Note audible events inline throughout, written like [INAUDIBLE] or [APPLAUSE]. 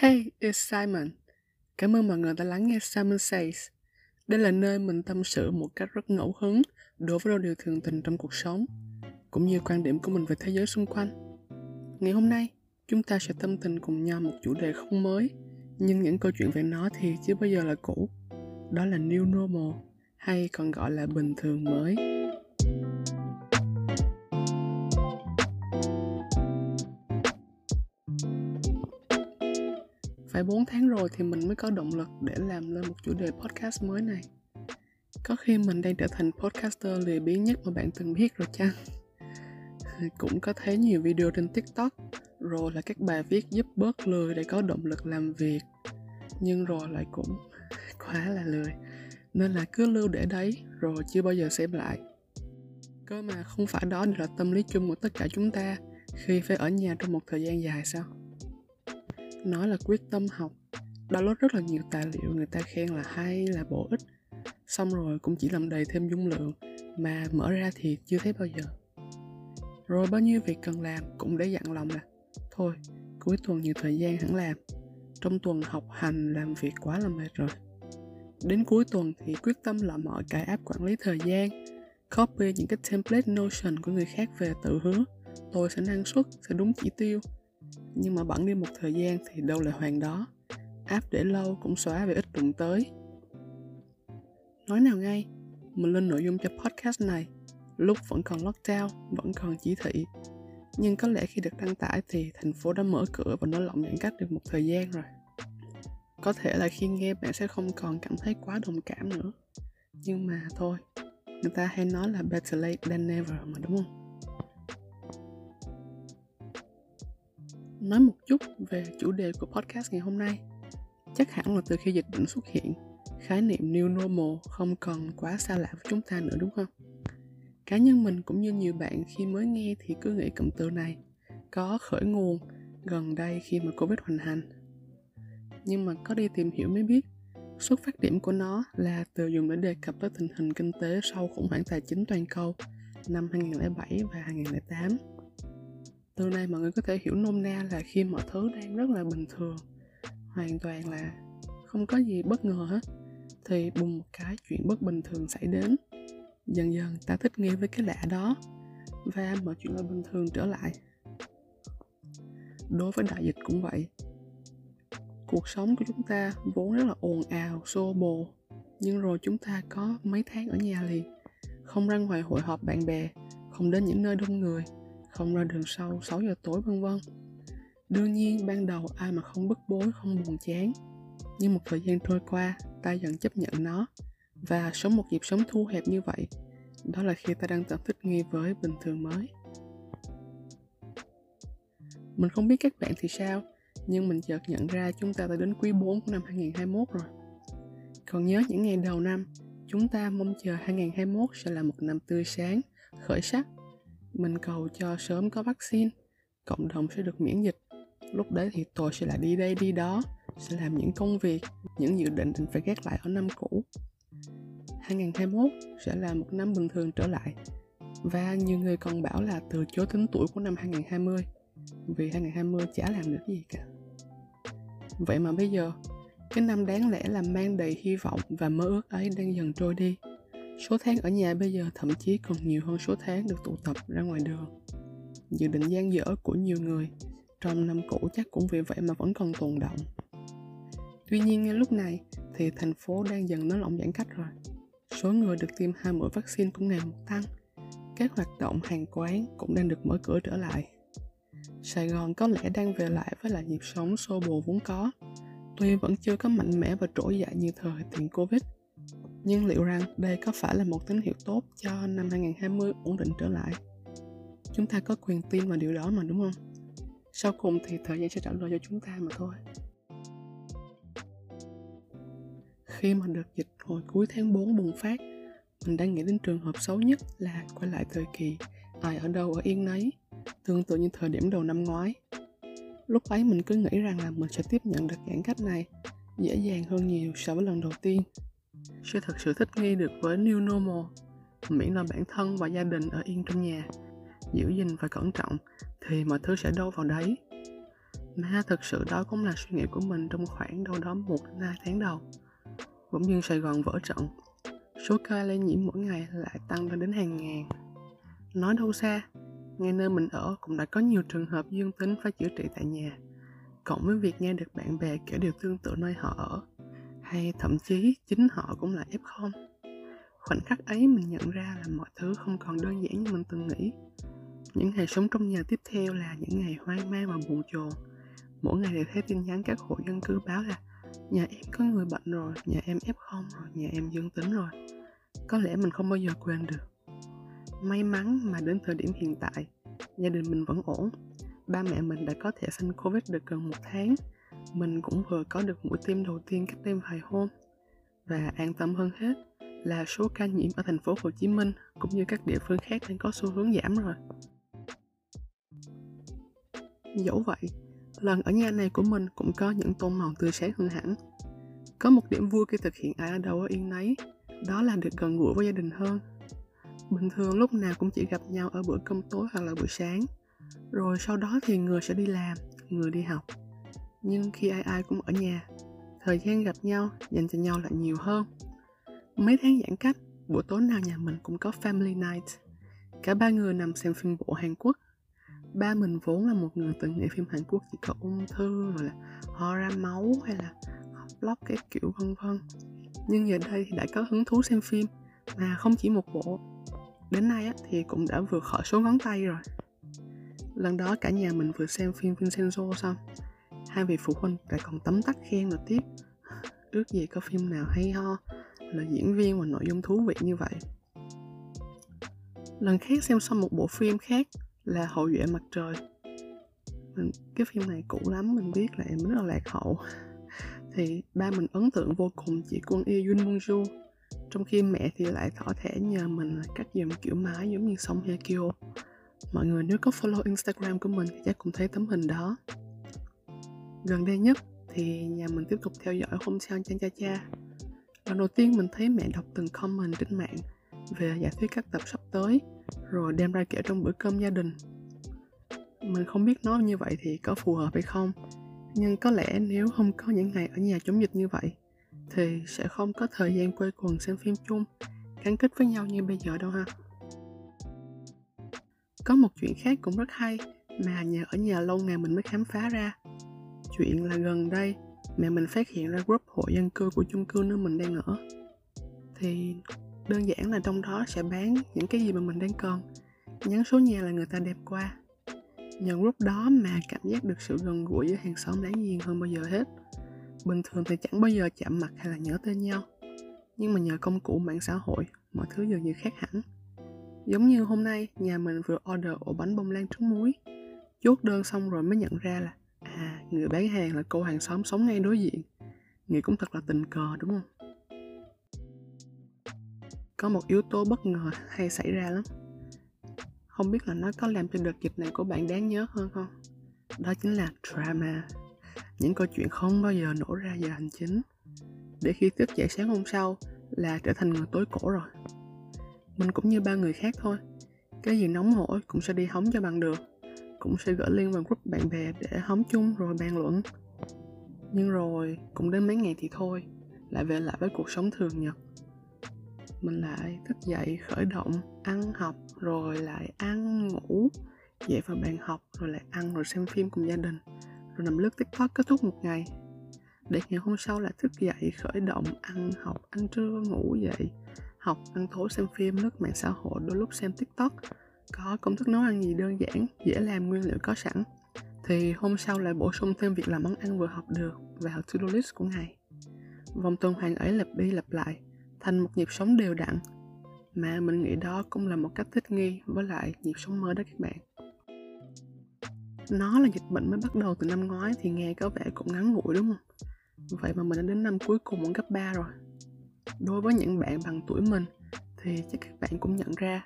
Hey, it's Simon. Cảm ơn mọi người đã lắng nghe Simon Says. Đây là nơi mình tâm sự một cách rất ngẫu hứng đối với đôi điều thường tình trong cuộc sống, cũng như quan điểm của mình về thế giới xung quanh. Ngày hôm nay, chúng ta sẽ tâm tình cùng nhau một chủ đề không mới, nhưng những câu chuyện về nó thì chưa bao giờ là cũ. Đó là New Normal, hay còn gọi là bình thường mới. Phải 4 tháng rồi thì mình mới có động lực để làm lên một chủ đề podcast mới này. Có khi mình đang trở thành podcaster lười biếng nhất mà bạn từng biết rồi chăng? [LAUGHS] Cũng có thấy nhiều video trên TikTok, rồi là các bài viết giúp bớt lười để có động lực làm việc. Nhưng rồi lại cũng [LAUGHS] quá là lười. Nên là cứ lưu để đấy, rồi chưa bao giờ xem lại. Cơ mà không phải đó là tâm lý chung của tất cả chúng ta khi phải ở nhà trong một thời gian dài sao? Nói là quyết tâm học. Download rất là nhiều tài liệu, người ta khen là hay, là bổ ích. Xong rồi cũng chỉ làm đầy thêm dung lượng, mà mở ra thì chưa thấy bao giờ. Rồi bao nhiêu việc cần làm cũng để dặn lòng là thôi, cuối tuần nhiều thời gian hẳn làm. Trong tuần học hành, làm việc quá là mệt rồi. Đến cuối tuần thì quyết tâm là mọi cái app quản lý thời gian, copy những cái template notion của người khác về tự hứa. Tôi sẽ năng suất, sẽ đúng chỉ tiêu nhưng mà bận đi một thời gian thì đâu là hoàng đó. App để lâu cũng xóa về ít đụng tới. Nói nào ngay, mình lên nội dung cho podcast này. Lúc vẫn còn lockdown, vẫn còn chỉ thị. Nhưng có lẽ khi được đăng tải thì thành phố đã mở cửa và nới lỏng giãn cách được một thời gian rồi. Có thể là khi nghe bạn sẽ không còn cảm thấy quá đồng cảm nữa. Nhưng mà thôi, người ta hay nói là better late than never mà, đúng không? Nói một chút về chủ đề của podcast ngày hôm nay. Chắc hẳn là từ khi dịch bệnh xuất hiện, khái niệm new normal không còn quá xa lạ với chúng ta nữa đúng không? Cá nhân mình cũng như nhiều bạn khi mới nghe thì cứ nghĩ cụm từ này có khởi nguồn gần đây khi mà Covid hoành hành. Nhưng mà có đi tìm hiểu mới biết xuất phát điểm của nó là từ dùng để đề cập tới tình hình kinh tế sau khủng hoảng tài chính toàn cầu năm 2007 và 2008 từ đây mọi người có thể hiểu nôm na là khi mọi thứ đang rất là bình thường. Hoàn toàn là không có gì bất ngờ hết. Thì bùng một cái chuyện bất bình thường xảy đến. Dần dần ta thích nghi với cái lạ đó và mọi chuyện là bình thường trở lại. Đối với đại dịch cũng vậy. Cuộc sống của chúng ta vốn rất là ồn ào, xô bồ. Nhưng rồi chúng ta có mấy tháng ở nhà liền. Không ra ngoài hội họp bạn bè, không đến những nơi đông người không ra đường sau 6 giờ tối vân vân. Đương nhiên ban đầu ai mà không bức bối, không buồn chán. Nhưng một thời gian trôi qua, ta dần chấp nhận nó và sống một nhịp sống thu hẹp như vậy. Đó là khi ta đang tập thích nghi với bình thường mới. Mình không biết các bạn thì sao, nhưng mình chợt nhận ra chúng ta đã đến quý 4 của năm 2021 rồi. Còn nhớ những ngày đầu năm, chúng ta mong chờ 2021 sẽ là một năm tươi sáng, khởi sắc mình cầu cho sớm có vaccine. Cộng đồng sẽ được miễn dịch. Lúc đấy thì tôi sẽ lại đi đây, đi đó, sẽ làm những công việc, những dự định định phải gác lại ở năm cũ. 2021 sẽ là một năm bình thường trở lại. Và nhiều người còn bảo là từ chối tính tuổi của năm 2020 vì 2020 chả làm được gì cả. Vậy mà bây giờ, cái năm đáng lẽ là mang đầy hy vọng và mơ ước ấy đang dần trôi đi. Số tháng ở nhà bây giờ thậm chí còn nhiều hơn số tháng được tụ tập ra ngoài đường. Dự định gian dở của nhiều người trong năm cũ chắc cũng vì vậy mà vẫn còn tồn động. Tuy nhiên ngay lúc này thì thành phố đang dần nới lỏng giãn cách rồi. Số người được tiêm hai mũi vaccine cũng ngày một tăng. Các hoạt động hàng quán cũng đang được mở cửa trở lại. Sài Gòn có lẽ đang về lại với lại nhịp sống xô bồ vốn có, tuy vẫn chưa có mạnh mẽ và trỗi dậy như thời tiền Covid – nhưng liệu rằng đây có phải là một tín hiệu tốt cho năm 2020 ổn định trở lại? Chúng ta có quyền tin vào điều đó mà đúng không? Sau cùng thì thời gian sẽ trả lời cho chúng ta mà thôi. Khi mà đợt dịch hồi cuối tháng 4 bùng phát, mình đang nghĩ đến trường hợp xấu nhất là quay lại thời kỳ ai ở đâu ở yên nấy, tương tự như thời điểm đầu năm ngoái. Lúc ấy mình cứ nghĩ rằng là mình sẽ tiếp nhận được giãn cách này dễ dàng hơn nhiều so với lần đầu tiên sẽ thật sự thích nghi được với new normal miễn là bản thân và gia đình ở yên trong nhà giữ gìn và cẩn trọng thì mọi thứ sẽ đâu vào đấy Mà thực sự đó cũng là suy nghĩ của mình trong khoảng đâu đó một đến 2 tháng đầu. Bỗng dưng Sài Gòn vỡ trận. Số ca lây nhiễm mỗi ngày lại tăng lên đến hàng ngàn. Nói đâu xa, ngay nơi mình ở cũng đã có nhiều trường hợp dương tính phải chữa trị tại nhà. Cộng với việc nghe được bạn bè kể điều tương tự nơi họ ở, hay thậm chí chính họ cũng là F0. Khoảnh khắc ấy mình nhận ra là mọi thứ không còn đơn giản như mình từng nghĩ. Những ngày sống trong nhà tiếp theo là những ngày hoang mang và buồn chồn. Mỗi ngày đều thấy tin nhắn các hộ dân cư báo là nhà em có người bệnh rồi, nhà em F0 rồi, nhà em dương tính rồi. Có lẽ mình không bao giờ quên được. May mắn mà đến thời điểm hiện tại, gia đình mình vẫn ổn. Ba mẹ mình đã có thể sinh Covid được gần một tháng. Mình cũng vừa có được mũi tiêm đầu tiên cách đây vài hôm. Và an tâm hơn hết là số ca nhiễm ở thành phố Hồ Chí Minh cũng như các địa phương khác đang có xu hướng giảm rồi. Dẫu vậy, lần ở nhà này của mình cũng có những tôn màu tươi sáng hơn hẳn. Có một điểm vui khi thực hiện ai ở đâu ở yên nấy, đó là được gần gũi với gia đình hơn bình thường lúc nào cũng chỉ gặp nhau ở bữa cơm tối hoặc là buổi sáng rồi sau đó thì người sẽ đi làm người đi học nhưng khi ai ai cũng ở nhà thời gian gặp nhau dành cho nhau lại nhiều hơn. Mấy tháng giãn cách buổi tối nào nhà mình cũng có family night. Cả ba người nằm xem phim bộ hàn quốc. Ba mình vốn là một người từng nghĩ phim hàn quốc chỉ có ung thư rồi là ho ra máu hay là học lóc cái kiểu vân vân. Nhưng giờ đây thì đã có hứng thú xem phim mà không chỉ một bộ. Đến nay á, thì cũng đã vượt khỏi số ngón tay rồi. Lần đó cả nhà mình vừa xem phim Vincenzo xong Hai vị phụ huynh lại còn tấm tắc khen là tiếp. Ước gì có phim nào hay ho Là diễn viên và nội dung thú vị như vậy. Lần khác xem xong một bộ phim khác là Hậu duệ mặt trời. Mình, Cái phim này cũ lắm mình biết là em rất là lạc hậu. [LAUGHS] Thì ba mình ấn tượng vô cùng chị quân yêu Yun Mung Ju. Trong khi mẹ thì lại thỏ thẻ nhờ mình là cắt dùm kiểu mái giống như sông Hekyo mọi người nếu có follow Instagram của mình thì chắc cũng thấy tấm hình đó gần đây nhất thì nhà mình tiếp tục theo dõi Hometown Chan Cha Cha. Lần đầu tiên mình thấy mẹ đọc từng comment trên mạng về giả thuyết các tập sắp tới, rồi đem ra kể trong bữa cơm gia đình. Mình không biết nói như vậy thì có phù hợp hay không, nhưng có lẽ nếu không có những ngày ở nhà chống dịch như vậy, thì sẽ không có thời gian quay quần xem phim chung, gắn kết với nhau như bây giờ đâu ha. Có một chuyện khác cũng rất hay mà nhờ ở nhà lâu ngày mình mới khám phá ra chuyện là gần đây mẹ mình phát hiện ra group hộ dân cư của chung cư nơi mình đang ở. Thì đơn giản là trong đó sẽ bán những cái gì mà mình đang cần. Nhắn số nhà là người ta đem qua. Nhờ group đó mà cảm giác được sự gần gũi với hàng xóm láng giềng hơn bao giờ hết. Bình thường thì chẳng bao giờ chạm mặt hay là nhớ tên nhau. Nhưng mà nhờ công cụ mạng xã hội, mọi thứ dường như khác hẳn. Giống như hôm nay, nhà mình vừa order ổ bánh bông lan trứng muối. Chốt đơn xong rồi mới nhận ra là à người bán hàng là cô hàng xóm sống ngay đối diện. Nghĩ cũng thật là tình cờ, đúng không? Có một yếu tố bất ngờ hay xảy ra lắm. Không biết là nó có làm cho đợt dịch này của bạn đáng nhớ hơn không? Đó chính là drama. Những câu chuyện không bao giờ nổ ra giờ hành chính. Để khi thức dậy sáng hôm sau là trở thành người tối cổ rồi. Mình cũng như ba người khác thôi. Cái gì nóng hổi cũng sẽ đi hóng cho bằng được cũng sẽ gửi liên vào group bạn bè để hóng chung rồi bàn luận. Nhưng rồi, cũng đến mấy ngày thì thôi, lại về lại với cuộc sống thường nhật. Mình lại thức dậy khởi động, ăn học, rồi lại ăn, ngủ, dậy vào bàn học, rồi lại ăn, rồi xem phim cùng gia đình, rồi nằm lướt tiktok kết thúc một ngày. Để ngày hôm sau lại thức dậy, khởi động, ăn học, ăn trưa, ngủ dậy, học, ăn tối xem phim, lướt mạng xã hội, đôi lúc xem tiktok có, công thức nấu ăn gì đơn giản, dễ làm, nguyên liệu có sẵn thì hôm sau lại bổ sung thêm việc làm món ăn vừa học được vào to-do list của ngày vòng tuần hoàn ấy lặp đi lặp lại, thành một nhịp sống đều đặn mà mình nghĩ đó cũng là một cách thích nghi với lại nhịp sống mới đó các bạn nó là dịch bệnh mới bắt đầu từ năm ngoái thì nghe có vẻ cũng ngắn ngủi, đúng không? Vậy mà mình đã đến năm cuối cùng của cấp 3 rồi. Đối với những bạn bằng tuổi mình thì chắc các bạn cũng nhận ra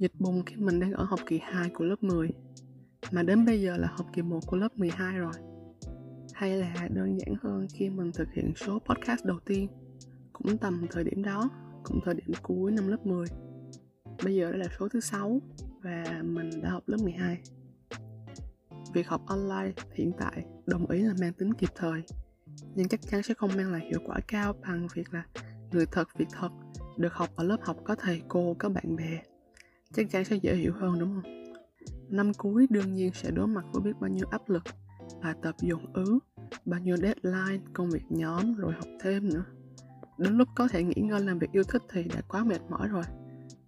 dịch bùng khi mình đang ở học kỳ 2 của lớp 10 mà đến bây giờ là học kỳ 1 của lớp 12 rồi. Hay là đơn giản hơn khi mình thực hiện số podcast đầu tiên cũng tầm thời điểm đó, cũng thời điểm cuối năm lớp 10. Bây giờ đây là số thứ 6 và mình đã học lớp 12 việc học online hiện tại đồng ý là mang tính kịp thời nhưng chắc chắn sẽ không mang lại hiệu quả cao bằng việc là người thật việc thật được học ở lớp học có thầy cô có bạn bè chắc chắn sẽ dễ hiểu hơn, đúng không? Năm cuối đương nhiên sẽ đối mặt với biết bao nhiêu áp lực. Bài tập dồn ứ, bao nhiêu deadline, công việc nhóm, rồi học thêm nữa. Đến lúc có thể nghỉ ngơi làm việc yêu thích thì đã quá mệt mỏi rồi.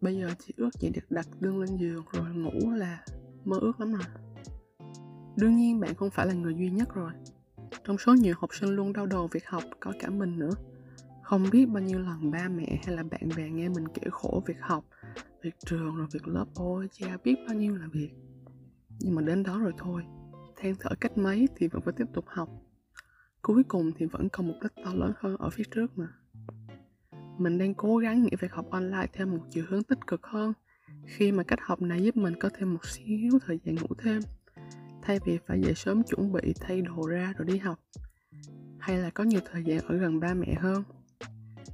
Bây giờ chỉ ước chỉ được đặt lưng lên giường rồi ngủ là mơ ước lắm rồi. Đương nhiên bạn không phải là người duy nhất rồi. Trong số nhiều học sinh luôn đau đầu việc học, có cả mình nữa. Không biết bao nhiêu lần ba mẹ hay là bạn bè nghe mình kể khổ việc học việc trường rồi việc lớp ôi cha biết bao nhiêu là việc. Nhưng mà đến đó rồi thôi. Than thở cách mấy thì vẫn phải tiếp tục học. Cuối cùng thì vẫn còn mục đích to lớn hơn ở phía trước mà. Mình đang cố gắng nghĩ việc học online theo một chiều hướng tích cực hơn, khi mà cách học này giúp mình có thêm một xíu thời gian ngủ thêm. Thay vì phải dậy sớm chuẩn bị thay đồ ra rồi đi học. Hay là có nhiều thời gian ở gần ba mẹ hơn.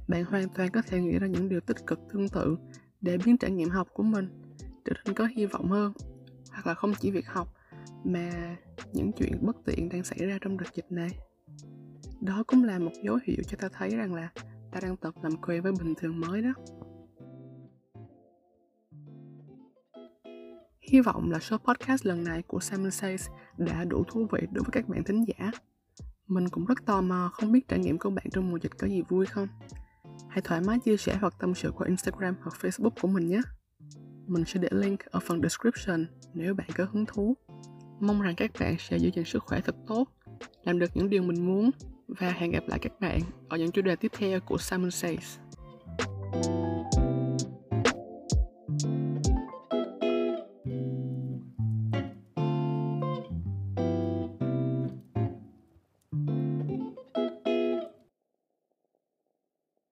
Bạn hoàn toàn có thể nghĩ ra những điều tích cực tương tự để biến trải nghiệm học của mình trở nên có hy vọng hơn hoặc là không chỉ việc học, mà những chuyện bất tiện đang xảy ra trong đợt dịch này đó cũng là một dấu hiệu cho ta thấy rằng là ta đang tập làm quen với bình thường mới đó Hy vọng là số podcast lần này của Simon Says đã đủ thú vị đối với các bạn thính giả. Mình cũng rất tò mò không biết trải nghiệm của bạn trong mùa dịch có gì vui không. Hãy thoải mái chia sẻ hoặc tâm sự qua Instagram hoặc Facebook của mình nhé. Mình sẽ để link ở phần description nếu bạn có hứng thú. Mong rằng các bạn sẽ giữ gìn sức khỏe thật tốt, làm được những điều mình muốn và hẹn gặp lại các bạn ở những chủ đề tiếp theo của Simon Says. thank you